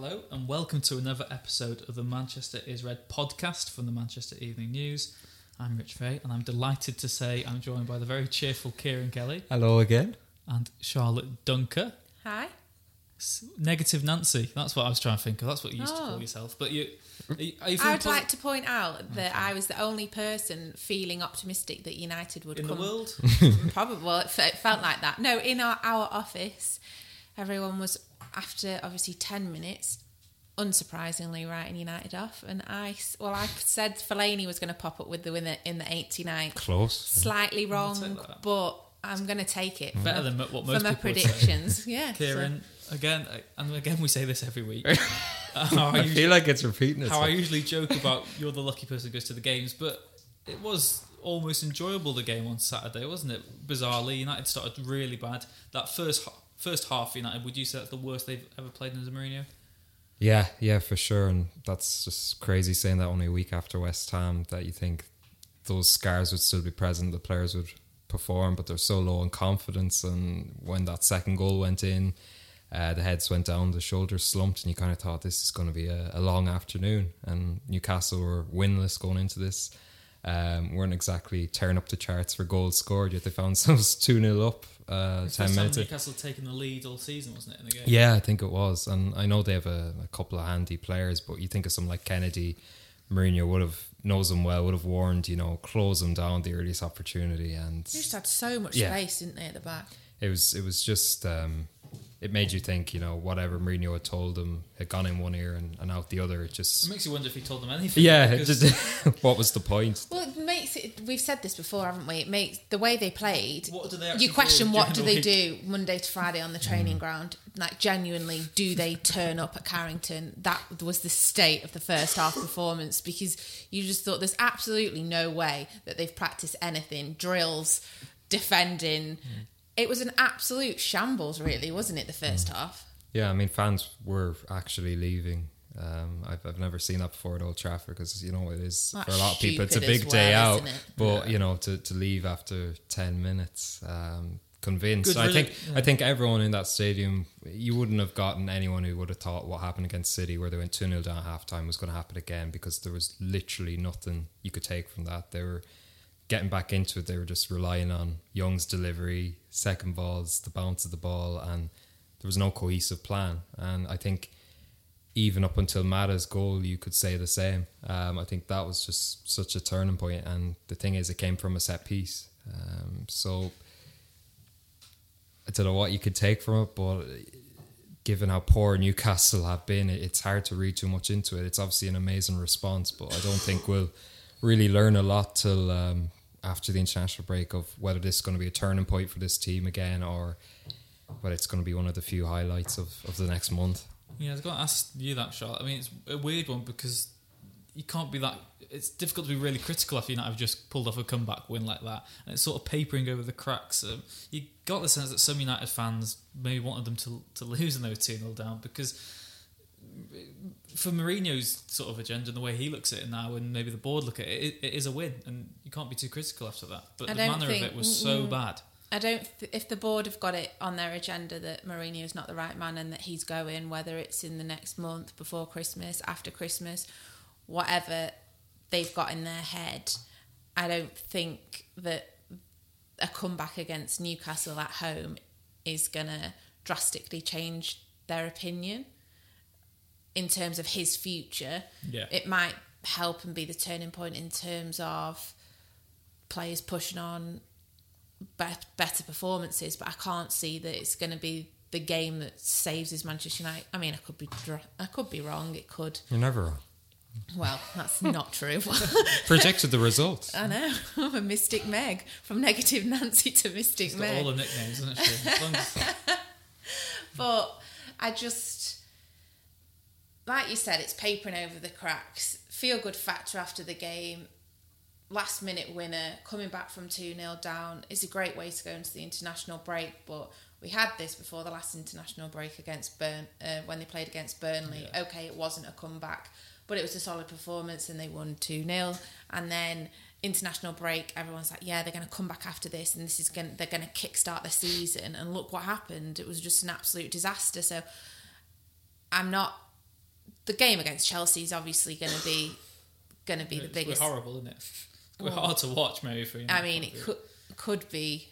Hello, and welcome to another episode of the Manchester is Red podcast from the Manchester Evening News. I'm Rich Fay, and I'm delighted to say I'm joined by the very cheerful Ciaran Kelly Hello again. and Charlotte Duncker. Hi. S- Negative Nancy, that's what I was trying to think of. That's what you used to Oh. call yourself. But you, are you, are you I would posi- like to point out that I was the only person feeling optimistic that United would in the world? Probably, well, it, fe- it felt like that. No, in our, our office, everyone was after obviously ten minutes, unsurprisingly writing United off, and I, well, I said Fellaini was going to pop up with the winner in the 89th. Close. Slightly wrong, but I'm going to take it. Better for, than what for most my people would say. predictions. yeah, so- Ciaran, again, and again, we say this every week. Uh, how I I usually- feel like it's repeating how I usually joke about you're the lucky person who goes to the games, but it was almost enjoyable the game on Saturday, wasn't it? Bizarrely, United started really bad. That first h- first half, United, would you say that's the worst they've ever played under Mourinho? Yeah, yeah, for sure. And that's just crazy saying that only a week after West Ham that you think those scars would still be present, the players would perform, but they're so low in confidence. And when that second goal went in, uh, the heads went down, the shoulders slumped, and you kind of thought this is going to be a, a long afternoon. And Newcastle were winless going into this. Um, weren't exactly tearing up the charts for goals scored, yet they found themselves 2 0 up uh, 10 First time minutes. in. Newcastle had taken the lead all season, wasn't it, in the game? Yeah, I think it was, and I know they have a, a couple of handy players, but you think of someone like Kenedy, Mourinho would have knows them well, would have warned, you know, close them down the earliest opportunity, and They just had so much Yeah. space, didn't they, at the back? it was it was just um, it made you think, you know, whatever Mourinho had told them had gone in one ear and, and out the other. It It just makes you wonder if he told them anything. yeah, just what was the point? Well, it makes it. We've said this before, haven't we? It makes the way they played. What do they actually You question do what do they do Monday to Friday on the training Mm. ground? Like genuinely, do they turn up at Carrington? That was the state of the first half performance because you just thought there's absolutely no way that they've practiced anything, drills, defending. Mm. It was an absolute shambles, really, wasn't it? The Mm. first half. Yeah, I mean, fans were actually leaving. Um, I've, I've never seen that before at Old Trafford because you know it is That's for a lot of people it's a stupid as big day out. isn't it? But you know to, to leave after ten minutes, um, convinced. Good I think yeah. I think everyone in that stadium, you wouldn't have gotten anyone who would have thought what happened against City, where they went two 0 down at half time, was going to happen again because there was literally nothing you could take from that. They were getting back into it. They were just relying on Young's delivery, second balls, the bounce of the ball, and there was no cohesive plan. And I think even up until Mata's goal, you could say the same. Um, I think that was just such a turning point. And the thing is, it came from a set piece. Um, so I don't know what you could take from it, but given how poor Newcastle have been, it's hard to read too much into it. It's obviously an amazing response, but I don't think we'll really learn a lot till um, after the international break of whether this is going to be a turning point for this team again or whether it's going to be one of the few highlights of, of the next month. Yeah, I was going to ask you that, Charlotte. I mean, it's a weird one because you can't be that. It's difficult to be really critical after United have just pulled off a comeback win like that, and it's sort of papering over the cracks. Um, you got the sense that some United fans maybe wanted them to to lose and they were two 0 down because for Mourinho's sort of agenda and the way he looks at it now, and maybe the board look at it, it, it is a win, and you can't be too critical after that. But I the manner think- of it was so mm, bad. I don't. Th- if the board have got it on their agenda that Mourinho is not the right man and that he's going, whether it's in the next month, before Christmas, after Christmas, whatever they've got in their head, I don't think that a comeback against Newcastle at home is gonna drastically change their opinion in terms of his future. Yeah. It might help and be the turning point in terms of players pushing on bet- better performances, but I can't see that it's going to be the game that saves his Manchester United. I mean, I could be dr- I could be wrong. It could. You're never wrong. Well, that's not true. Projected the result. I know. I'm a Mystic Meg from Negative Nancy to Mystic She's got Meg. all the nicknames, isn't she? As long as- But I just like you said, it's papering over the cracks. Feel good factor after the game. Last minute winner, coming back from 2 0 down is a great way to go into the international break. But we had this before the last international break against Burn uh, when they played against Burnley. Yeah. Okay, it wasn't a comeback, but it was a solid performance and they won 2 0. And then international break, everyone's like, yeah, they're going to come back after this and this is going they're going to kickstart the season. And look what happened. It was just an absolute disaster. So I'm not. The game against Chelsea is obviously going to be going to be the biggest. horrible, isn't it? It's hard to watch, maybe for you. I mean, it could could be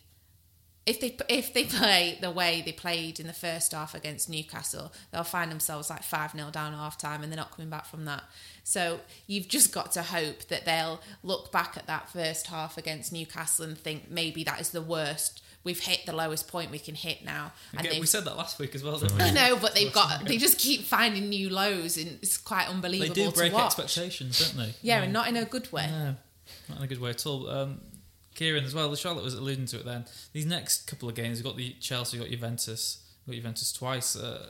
if they if they play the way they played in the first half against Newcastle, they'll find themselves like five 0 down at half time, and they're not coming back from that. So you've just got to hope that they'll look back at that first half against Newcastle and think maybe that is the worst. We've hit the lowest point we can hit now, and Again, we said that last week as well. Didn't we? I know, but they've got they just keep finding new lows, and it's quite unbelievable. They do break expectations, don't they? Yeah, and not in a good way. No, not in a good way at all. Um, Ciaran as well. Charlotte was alluding to it. Then these next couple of games, we've got the Chelsea, we've got Juventus, we've got Juventus twice. Uh,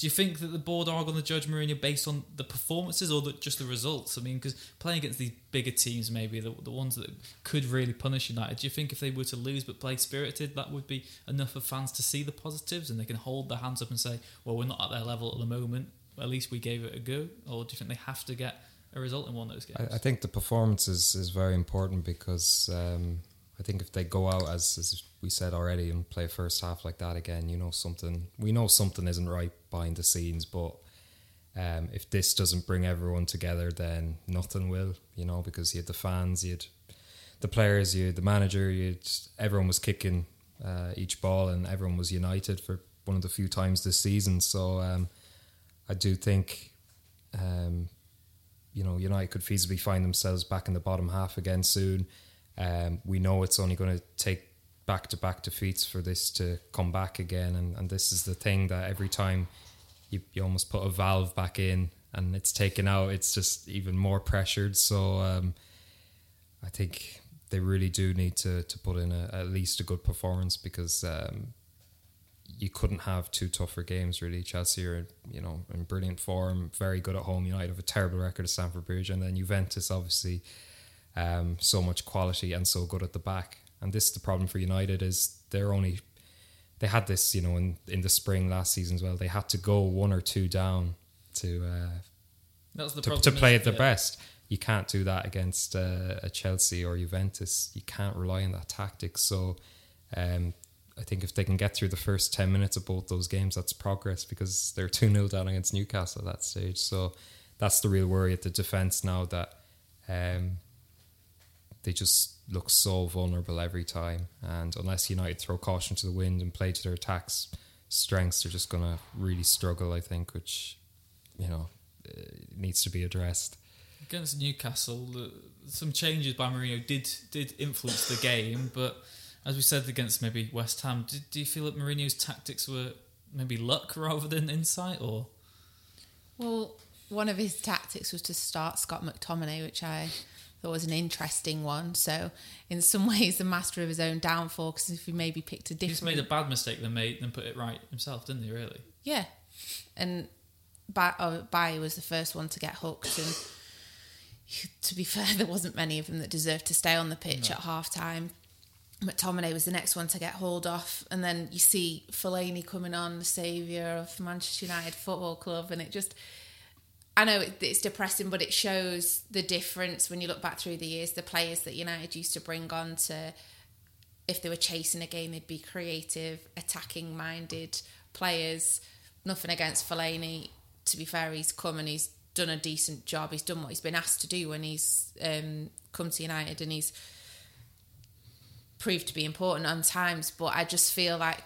do you think that the board are going to judge Mourinho based on the performances or the, just the results? I mean, because playing against these bigger teams, maybe the, the ones that could really punish United. Do you think if they were to lose but play spirited, that would be enough for fans to see the positives and they can hold their hands up and say, "Well, we're not at their level at the moment. At least we gave it a go." Or do you think they have to get a result in one of those games? I, I think the performance is, is very important because um, I think if they go out as, as we said already and play first half like that again, you know something. We know something isn't right behind the scenes, but um, if this doesn't bring everyone together, then nothing will. You know because you had the fans, you had the players, you had the manager, you had, everyone was kicking uh, each ball and everyone was united for one of the few times this season. So um, I do think. Um, you know, United could feasibly find themselves back in the bottom half again soon. Um, we know it's only going to take back to back defeats for this to come back again, and, and this is the thing that every time you, you almost put a valve back in and it's taken out, it's just even more pressured. So um, I think they really do need to to put in a, at least a good performance because um, you couldn't have two tougher games really. Chelsea are you know in brilliant form, very good at home. United have a terrible record at Stamford Bridge, and then Juventus obviously um, so much quality and so good at the back. And this is the problem for United is they're only they had this you know in in the spring last season as well. They had to go one or two down to uh, That's the to, problem. to play at their it? best. You can't do that against uh, a Chelsea or Juventus. You can't rely on that tactic. So um, I think if they can get through the first 10 minutes of both those games, that's progress because they're 2 0 down against Newcastle at that stage. So that's the real worry at the defence now that um, they just look so vulnerable every time. And unless United throw caution to the wind and play to their attacks strengths, they're just going to really struggle, I think, which, you know, uh, needs to be addressed. against Newcastle, some changes by Mourinho did did influence the game, but as we said against maybe West Ham, did, do you feel that Mourinho's tactics were maybe luck rather than insight, or Well, one of his tactics was to start Scott McTominay, which I thought was an interesting one. So, in some ways, the master of his own downfall. Because if he maybe picked a he just made a bad mistake, then made then put it right himself, didn't he? Really? yeah, and Ba- oh, was the first one to get hooked, and to be fair, there wasn't many of them that deserved to stay on the pitch at half time. McTominay was the next one to get hauled off, and then you see Fellaini coming on, the saviour of Manchester United Football Club, and it just. I know it, it's depressing, but it shows the difference when you look back through the years. The players that United used to bring on to, if they were chasing a game, they'd be creative, attacking minded players. Nothing against Fellaini. To be fair, he's come and he's done a decent job. He's done what he's been asked to do when he's um, come to United, and he's proved to be important on times. But I just feel like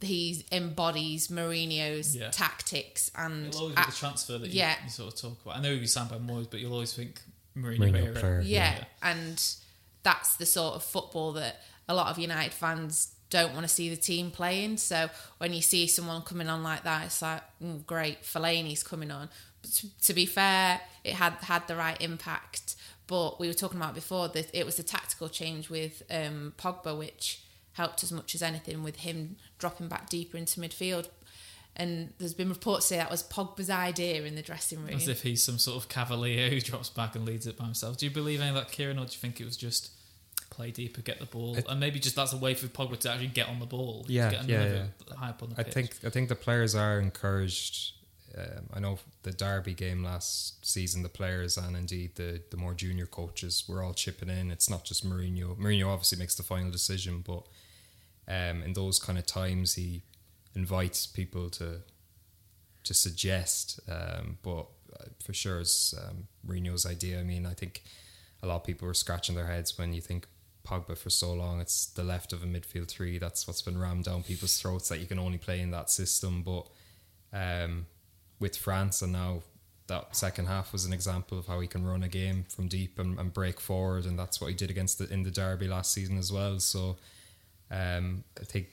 he embodies Mourinho's Yeah. tactics and It'll always a- be the transfer that you, yeah. you sort of talk about. I know he's signed by Moyes, but you'll always think Mourinho, Mourinho era. player. yeah, Yeah. and that's the sort of football that a lot of United fans don't want to see the team playing. So when you see someone coming on like that, it's like mm, great. Fellaini's coming on. But to, to be fair, it had had the right impact. But we were talking about before that it was a tactical change with um, Pogba, which helped as much as anything with him dropping back deeper into midfield. And there's been reports say that was Pogba's idea in the dressing room. As if he's some sort of cavalier who drops back and leads it by himself. Do you believe any of that, Ciaran, or do you think it was just play deeper, get the ball, I- and maybe just that's a way for Pogba to actually get on the ball? to Yeah, get yeah, another high up on the I pitch. think I think the players are encouraged. Um, I know the Derby game last season, the players and indeed the the more junior coaches were all chipping in. It's not just Mourinho. Mourinho obviously makes the final decision, but um, in those kind of times, he invites people to to suggest. Um, but uh, for sure, it's um, Mourinho's idea. I mean, I think a lot of people were scratching their heads when you think Pogba for so long. It's the left of a midfield three. That's what's been rammed down people's throats that you can only play in that system. But um, with France and now that second half was an example of how he can run a game from deep and, and break forward, and that's what he did against the in the derby last season as well. So um, I think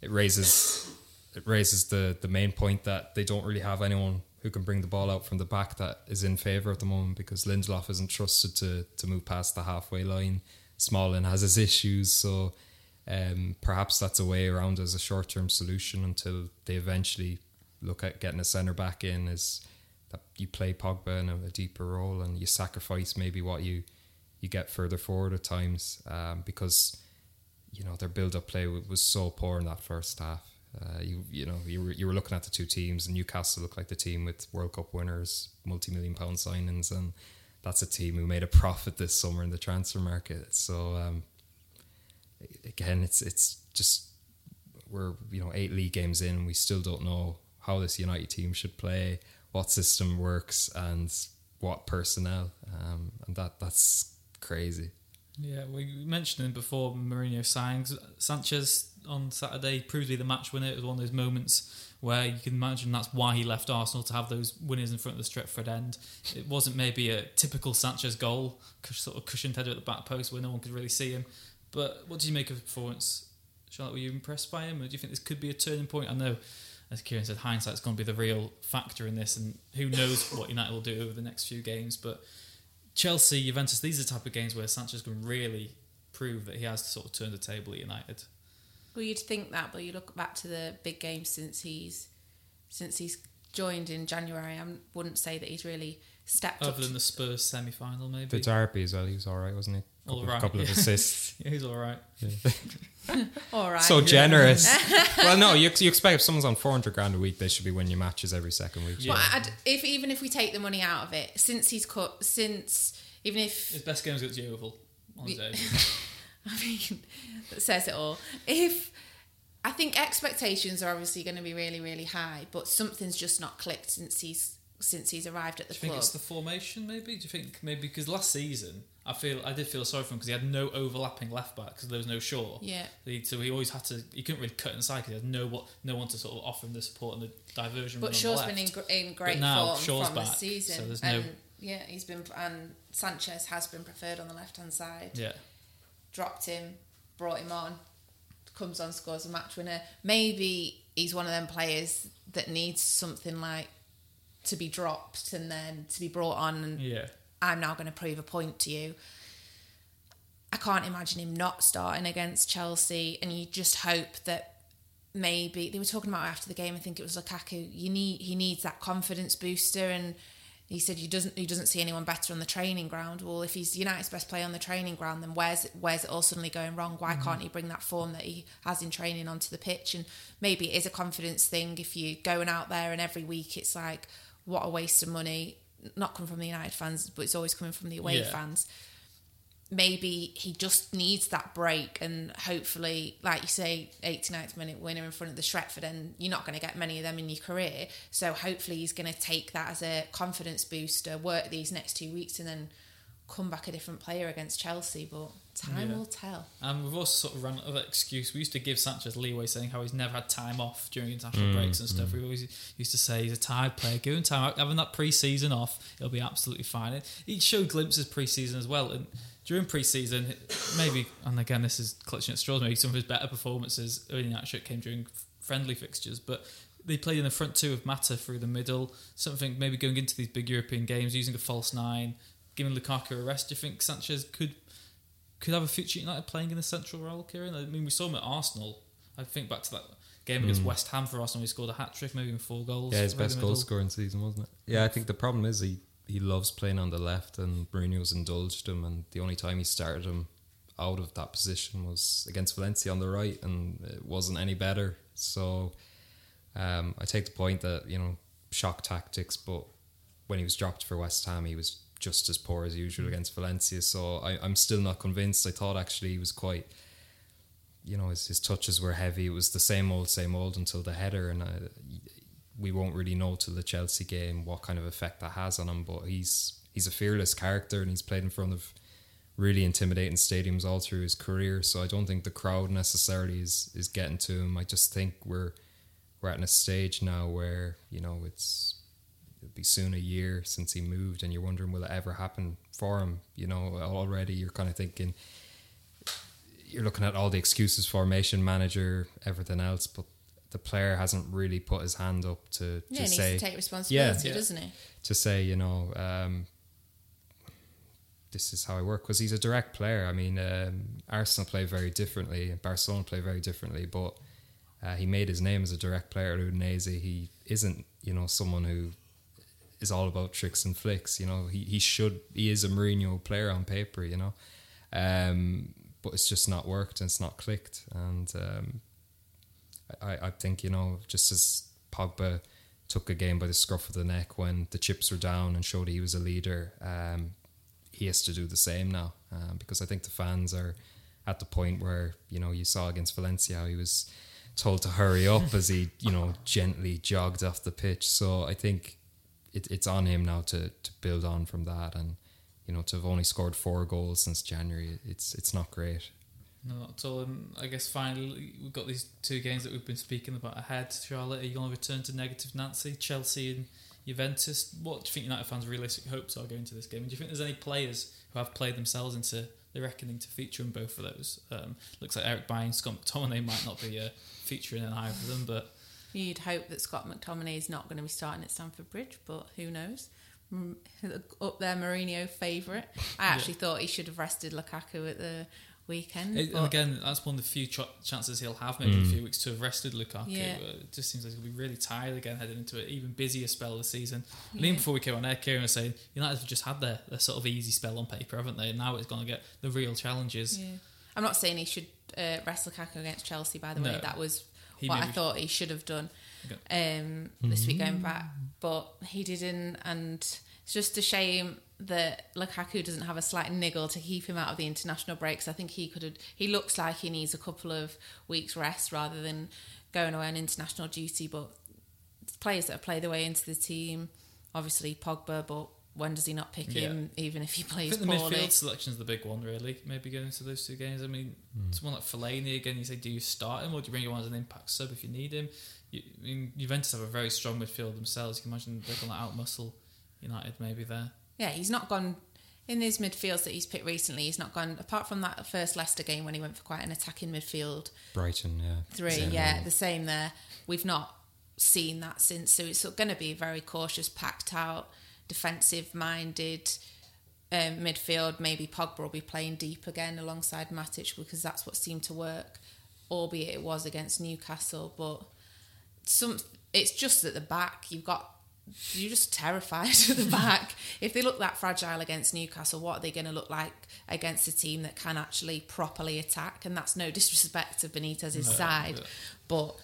it raises it raises the the main point that they don't really have anyone who can bring the ball out from the back that is in favour at the moment because Lindelof isn't trusted to to move past the halfway line. Smalling has his issues, so um, perhaps that's a way around as a short term solution until they eventually look at getting a centre back in. Is that you play Pogba in a, a deeper role and you sacrifice maybe what you you get further forward at times um, because you know their build up play wa- was so poor in that first half. Uh, you you know you were you were looking at the two teams, and Newcastle looked like the team with World Cup winners, multi million pound signings, and that's a team who made a profit this summer in the transfer market. So um, again, it's it's just we're you know eight league games in, and we still don't know how this United team should play, what system works, and what personnel, um, and that that's crazy. Yeah, we mentioned him before Mourinho signings. Sanchez on Saturday proved to be the match winner. It was one of those moments where you can imagine that's why he left Arsenal to have those winners in front of the Stretford end. It wasn't maybe a typical Sanchez goal, sort of cushioned header at the back post where no one could really see him. But what do you make of the performance? Charlotte, were you impressed by him, or do you think this could be a turning point? I know, as Ciaran said, hindsight's going to be the real factor in this, and who knows what United will do over the next few games. But Chelsea, Juventus, these are the type of games where Sanchez can really prove that he has to sort of turn the table at United. Well, you'd think that, but you look back to the big games since he's since he's joined in January. I wouldn't say that he's really stepped up. Other than the Spurs semi final, maybe. The Derby as well, he was all right, wasn't he? All Couple, right, couple of assists. yeah, he's all right. All right. so generous. well, no, you, you expect if someone's on 400 grand a week, they should be winning matches every second week. Yeah. But I'd, if even if we take the money out of it, since he's cut, since even if His best game's against Yeovil on his own. I mean, that says it all. If I think expectations are obviously going to be really, really high, but something's just not clicked since he's since he's arrived at the Do you think it's the formation? Maybe. Do you think maybe because last season I feel I did feel sorry for him because he had no overlapping left back because there was no Shaw. Yeah. He, so he always had to. He couldn't really cut inside because he had no what no one to sort of offer him the support and the diversion. But on been in, in great now form Shaw's from the back, season, so there's no- and yeah, he's been and Sanchez has been preferred on the left hand side. Yeah. Dropped him, brought him on, comes on, scores a match winner. Maybe he's one of them players that needs something like to be dropped and then to be brought on and Yeah. I'm now going to prove a point to you. I can't imagine him not starting against Chelsea, and you just hope that maybe they were talking about after the game. I think it was Lukaku. You need he needs that confidence booster, and he said he doesn't he doesn't see anyone better on the training ground. Well, if he's United's best player on the training ground, then where's where's it all suddenly going wrong? Why mm-hmm. can't he bring that form that he has in training onto the pitch? And maybe it is a confidence thing. If you're going out there and every week it's like what a waste of money. Not coming from the United fans, but it's always coming from the away Yeah. fans maybe he just needs that break and hopefully like you say 89th minute winner in front of the Stretford and you're not going to get many of them in your career so hopefully he's going to take that as a confidence booster work these next two weeks and then come back a different player against Chelsea but time Yeah. will tell And we've also sort of run out of excuse. We used to give Sanchez leeway saying how he's never had time off during international mm, breaks and stuff. Mm. We always used to say he's a tired player. Give him time out. Having that pre season off, he'll be absolutely fine. He showed glimpses pre season as well. And during pre season, maybe, and again, this is clutching at straws, maybe some of his better performances in that shit came during friendly fixtures. But they played in the front two of Mata through the middle. Something maybe going into these big European games, using a false nine, giving Lukaku a rest. Do you think Sanchez could could have a future at United playing in the central role, Ciaran? I mean, we saw him at Arsenal. I think back to that game against West Ham for Arsenal. He scored a hat trick, maybe even four goals. Yeah, his right best goal scoring season, wasn't it? Yeah, I think the problem is he, he loves playing on the left, and Mourinho's indulged him. And the only time he started him out of that position was against Valencia on the right, and it wasn't any better. So um, I take the point that you know shock tactics, but when he was dropped for West Ham, he was just as poor as usual against Valencia. So I, I'm still not convinced. I thought actually he was quite you know his, his touches were heavy. It was the same old, same old until the header, and uh, we won't really know till the Chelsea game what kind of effect that has on him. But he's he's a fearless character, and he's played in front of really intimidating stadiums all through his career. So I don't think the crowd necessarily is is getting to him. I just think we're we're at a stage now where you know it's it'll be soon a year since he moved, and you're wondering will it ever happen for him? You know, already you're kind of thinking you're looking at all the excuses, formation manager, everything else, but the player hasn't really put his hand up to, Yeah, to needs say to take responsibility, Yeah. doesn't he? to say you know um, this is how I work because he's a direct player. I mean, um, Arsenal play very differently, Barcelona play very differently, but uh, he made his name as a direct player at Udinese. He isn't you know someone who is all about tricks and flicks. You know, he, he should he is a Mourinho player on paper. You know, um, but it's just not worked and it's not clicked. And um, I I think you know just as Pogba took a game by the scruff of the neck when the chips were down and showed he was a leader. Um, he has to do the same now um, because I think the fans are at the point where you know you saw against Valencia how he was told to hurry up as he you know gently jogged off the pitch. So I think it, it's on him now to to build on from that and you know to have only scored four goals since January. It's it's not great. No, at all. And I guess finally we've got these two games that we've been speaking about ahead. Charlotte, are you going to return to negative Nancy, Chelsea and Juventus? What do you think United fans' realistic hopes are going to this game? And do you think there's any players who have played themselves into the reckoning to feature in both of those? Um, looks like Eric Bynes, Scott McTominay might not be uh, featuring in either of them, but You'd hope that Scott McTominay is not going to be starting at Stamford Bridge, but who knows? Mm, Up there, Mourinho favourite. I actually thought he should have rested Lukaku at the weekend. It- and again, that's one of the few ch- chances he'll have maybe in a few weeks to have rested Lukaku. Yeah. Uh, it just seems like he'll be really tired again heading into an even busier spell this season. And even before we came on air, Ciaran was saying United have just had their, their sort of easy spell on paper, haven't they? And now it's going to get the real challenges. Yeah. I'm not saying he should uh, rest Lukaku against Chelsea, by the way. No. That was He what I maybe- thought he should have done um, this week going back, but he didn't. And it's just a shame that Lukaku doesn't have a slight niggle to keep him out of the international breaks. I think he could have. He looks like he needs a couple of weeks rest rather than going away on international duty. But players that have played their way into the team, obviously Pogba, but when does he not pick Yeah. him, even if he plays I plays think the midfield selection is the big one, really. Maybe going into those two games. I mean, hmm. someone like Fellaini again. You say, do you start him or do you bring him on as an impact sub if you need him? You, I mean, Juventus have a very strong midfield themselves. You can imagine they're going to outmuscle United maybe there. Yeah, he's not gone in his midfields that he's picked recently. He's not gone apart from that first Leicester game when he went for quite an attacking midfield Brighton, yeah, three. Same yeah, role. the same there. We've not seen that since. So it's going to be very cautious, packed out, defensive minded um, midfield. Maybe Pogba will be playing deep again alongside Matic because that's what seemed to work, albeit it was against Newcastle. But some, it's just at the back. You've got you're just terrified at the back. If they look that fragile against Newcastle, what are they going to look like against a team that can actually properly attack? And that's no disrespect to Benitez's side, yeah. but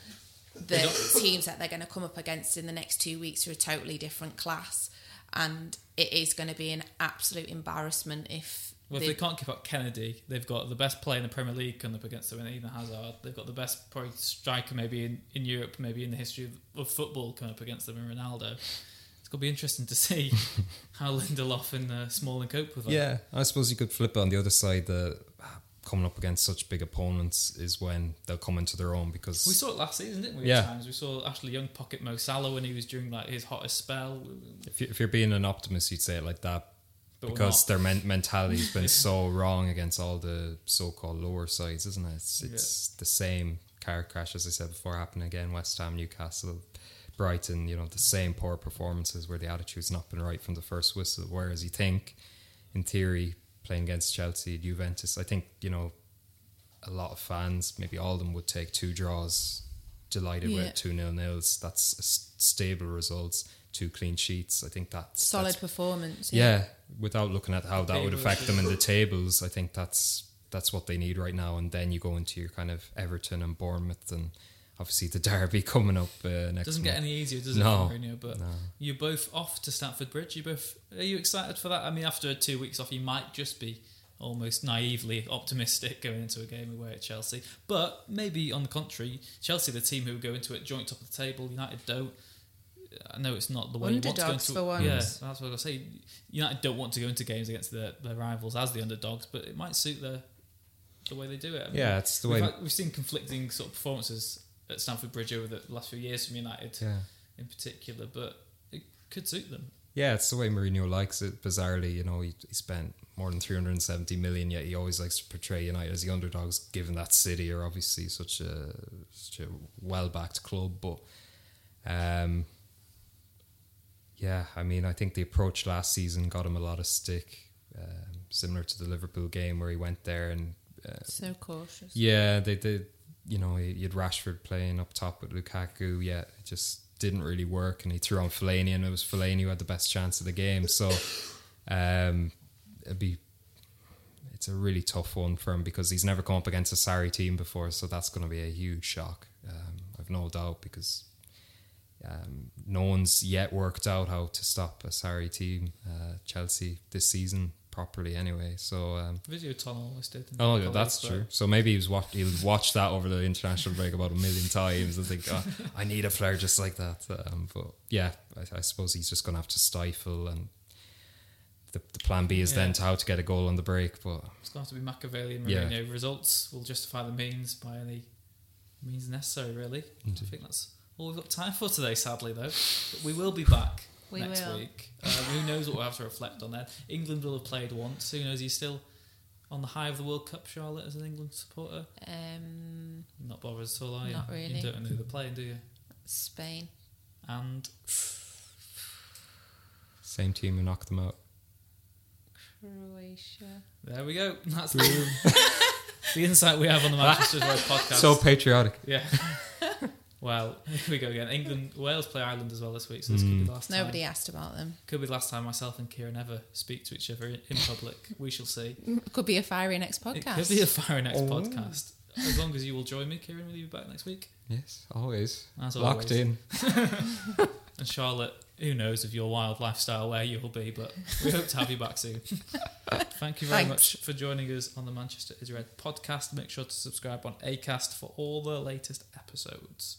the teams that they're going to come up against in the next two weeks are a totally different class, and it is going to be an absolute embarrassment if. Well, if they- they can't keep up Kenedy, they've got the best player in the Premier League coming up against them, and Eden Hazard. They've got the best probably striker maybe in, in Europe, maybe in the history of, of football coming up against them, and Ronaldo. It's going to be interesting to see how Lindelof and uh, Smalling cope with that. Yeah, I suppose you could flip it on the other side. The coming up against such big opponents is when they'll come into their own because We saw it last season, didn't we? Yeah. Times we saw Ashley Young pocket Mo Salah when he was during like his hottest spell. if, you, if you're being an optimist, you'd say it like that But because their men- mentality's been so wrong against all the so-called lower sides, isn't it? It's, it's the same car crash as I said before happening again. West Ham, Newcastle, Brighton. You know the same poor performances where the attitude's not been right from the first whistle. Whereas you think, in theory, playing against Chelsea, Juventus, I think you know a lot of fans, maybe all of them, would take two draws delighted Yeah. with two nil nils. That's a s- stable results. Two clean sheets. I think that's Solid that's- performance. yeah, without looking at how that would affect them in the tables, I think that's that's what they need right now. And then you go into your kind of Everton and Bournemouth, and obviously the derby coming up uh, next. Doesn't month. get any easier, does No, it, for Mourinho? But no. you're both off to Stamford Bridge. You both are you excited for that? I mean, after two weeks off, you might just be almost naively optimistic going into a game away at Chelsea. But maybe on the contrary, Chelsea, the team who would go into it joint top of the table, United don't. I know it's not the way you want to go Underdogs into for once. Yeah, that's what I was going to say. United don't want to go into games against their, their rivals as the underdogs, but it might suit their the way they do it. I mean, Yeah, it's the we've, way. had- we've seen conflicting sort of performances at Stamford Bridge over the last few years from United Yeah. in particular, but it could suit them. Yeah, it's the way Mourinho likes it. Bizarrely, you know, he, he spent more than 370 million, yet he always likes to portray United as the underdogs, given that City are obviously such a such a well backed club. But um, yeah, I mean, I think the approach last season got him a lot of stick, um, similar to the Liverpool game where he went there and uh, So cautious. yeah, they did. You know, you had Rashford playing up top with Lukaku. Yeah, it just didn't really work, and he threw on Fellaini, and it was Fellaini who had the best chance of the game. So, um, it'd be it's a really tough one for him because he's never come up against a Sarri team before, so that's going to be a huge shock. Um, I've no doubt because um, no one's yet worked out how to stop a Sarri team, uh, Chelsea this season properly. Anyway, so um, Video tunnel always did. Oh, yeah, that's but true. So maybe he was watch, he'll watch that over the international break about a million times and think, oh, I need a player just like that. Um, but yeah, I, I suppose he's just going to have to stifle, and the, the plan B is Yeah. then to how to get a goal on the break. But It's going to have to be Machiavellian Yeah. Mourinho. Results will justify the means by any means necessary, really. I think that's all we've got time for today, sadly, though. But we will be back We next will. week. Um, who knows what we'll have to reflect on then? England will have played once. Who knows? He's still on the high of the World Cup, Charlotte, as an England supporter. Um, Not bothered at all, are you? Not really. You don't know who they're playing, do you? Spain. And same team who knocked them out. Croatia. there we go. That's the, the insight we have on the Manchester United podcast. So patriotic. Yeah. well, here we go again. England, Wales play Ireland as well this week, so this could be hmm. the last time. Nobody asked about them. Could be the last time myself and Ciaran ever speak to each other in in public. We shall see. Could be a fiery next podcast. It could be a fiery next oh. podcast. As long as you will join me, Ciaran, will you be back next week? Yes, always As locked always. in. And Charlotte, who knows of your wild lifestyle where you'll be, but we hope to have you back soon. Thank you very Thanks. much for joining us on the Manchester is Red podcast. Make sure to subscribe on ACAST for all the latest episodes.